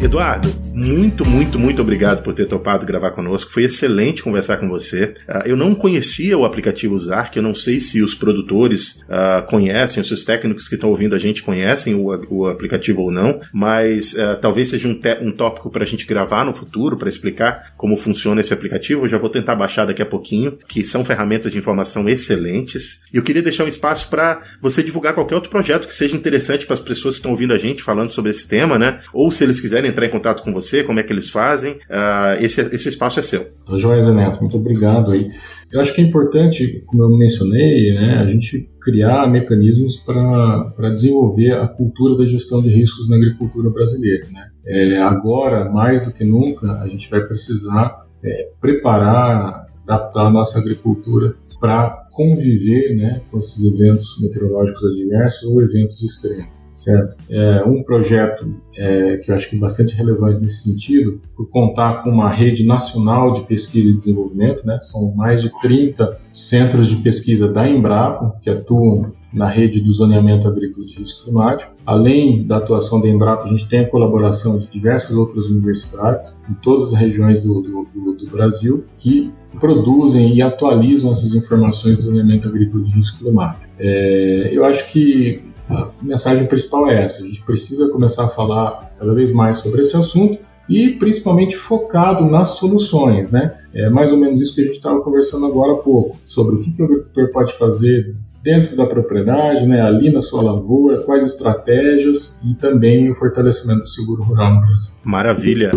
S2: Eduardo, muito, muito, muito obrigado por ter topado gravar conosco. Foi excelente conversar com você. Uh, eu não conhecia o aplicativo Zark, eu não sei se os produtores uh, conhecem, se os técnicos que estão ouvindo a gente conhecem o, aplicativo ou não, mas uh, talvez seja um, um tópico para a gente gravar no futuro, para explicar como funciona esse aplicativo. Eu já vou tentar baixar daqui a pouquinho, que são ferramentas de informação excelentes. E eu queria deixar um espaço para você divulgar qualquer outro projeto que seja interessante para as pessoas que estão ouvindo a gente falando sobre esse tema, né? Ou se eles quiserem entrar em contato com você você, como é que eles fazem. Uh, esse, esse espaço é seu.
S3: Joia Neto, muito obrigado aí. Eu acho que é importante, como eu mencionei, né, a gente criar mecanismos para desenvolver a cultura da gestão de riscos na agricultura brasileira. Né? É, agora, mais do que nunca, a gente vai precisar é, preparar, adaptar a nossa agricultura para conviver né, com esses eventos meteorológicos adversos ou eventos extremos certo? É um projeto é, que eu acho que é bastante relevante nesse sentido, por contar com uma rede nacional de pesquisa e desenvolvimento, né? São mais de 30 centros de pesquisa da Embrapa que atuam na rede do zoneamento agrícola de risco climático. Além da atuação da Embrapa, a gente tem a colaboração de diversas outras universidades em todas as regiões do, do, do, do Brasil que produzem e atualizam essas informações do zoneamento agrícola de risco climático. É, eu acho que a mensagem principal é essa: a gente precisa começar a falar cada vez mais sobre esse assunto e principalmente focado nas soluções, né? É mais ou menos isso que a gente estava conversando agora há pouco, sobre o que, que o agricultor pode fazer dentro da propriedade, né, ali na sua lavoura, quais estratégias e também o fortalecimento do seguro rural no Brasil.
S2: Maravilha.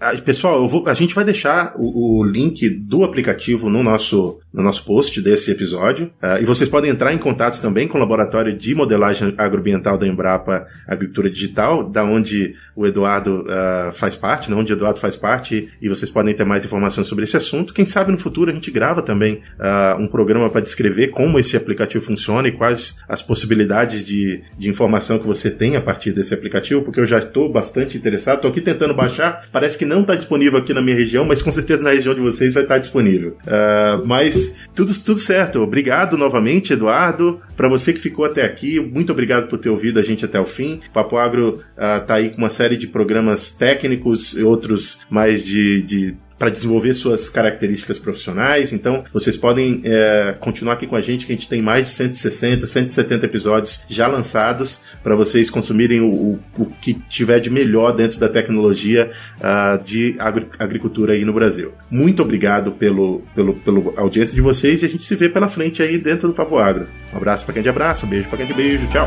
S2: É, pessoal, vou, a gente vai deixar o, o, link do aplicativo no nosso, no nosso post desse episódio. Uh, e vocês podem entrar em contato também com o Laboratório de Modelagem Agroambiental da Embrapa Agricultura Digital, da onde o Eduardo uh, faz parte, né, onde o Eduardo faz parte, e vocês podem ter mais informações sobre esse assunto. Quem sabe no futuro a gente grava também uh, um programa para descrever como esse aplicativo funciona e quais as possibilidades de, de informação que você tem a partir desse aplicativo, porque eu já estou bastante interessado. Estou aqui tentando baixar, parece que não está disponível aqui na minha região, mas com certeza na região de vocês vai estar tá disponível. Uh, tudo, tudo certo. Obrigado novamente, Eduardo. Para você que ficou até aqui, muito obrigado por ter ouvido a gente até o fim. Papo Agro uh, tá aí com uma série de programas técnicos e outros mais de, de para desenvolver suas características profissionais. Então, vocês podem é, continuar aqui com a gente, que a gente tem mais de 160, 170 episódios já lançados para vocês consumirem o, o, o, que tiver de melhor dentro da tecnologia uh, de agri agricultura aí no Brasil. Muito obrigado pelo, pelo, pelo audiência de vocês e a gente se vê pela frente aí dentro do Papo Agro. Um abraço para quem de abraço, um beijo para quem de beijo, tchau.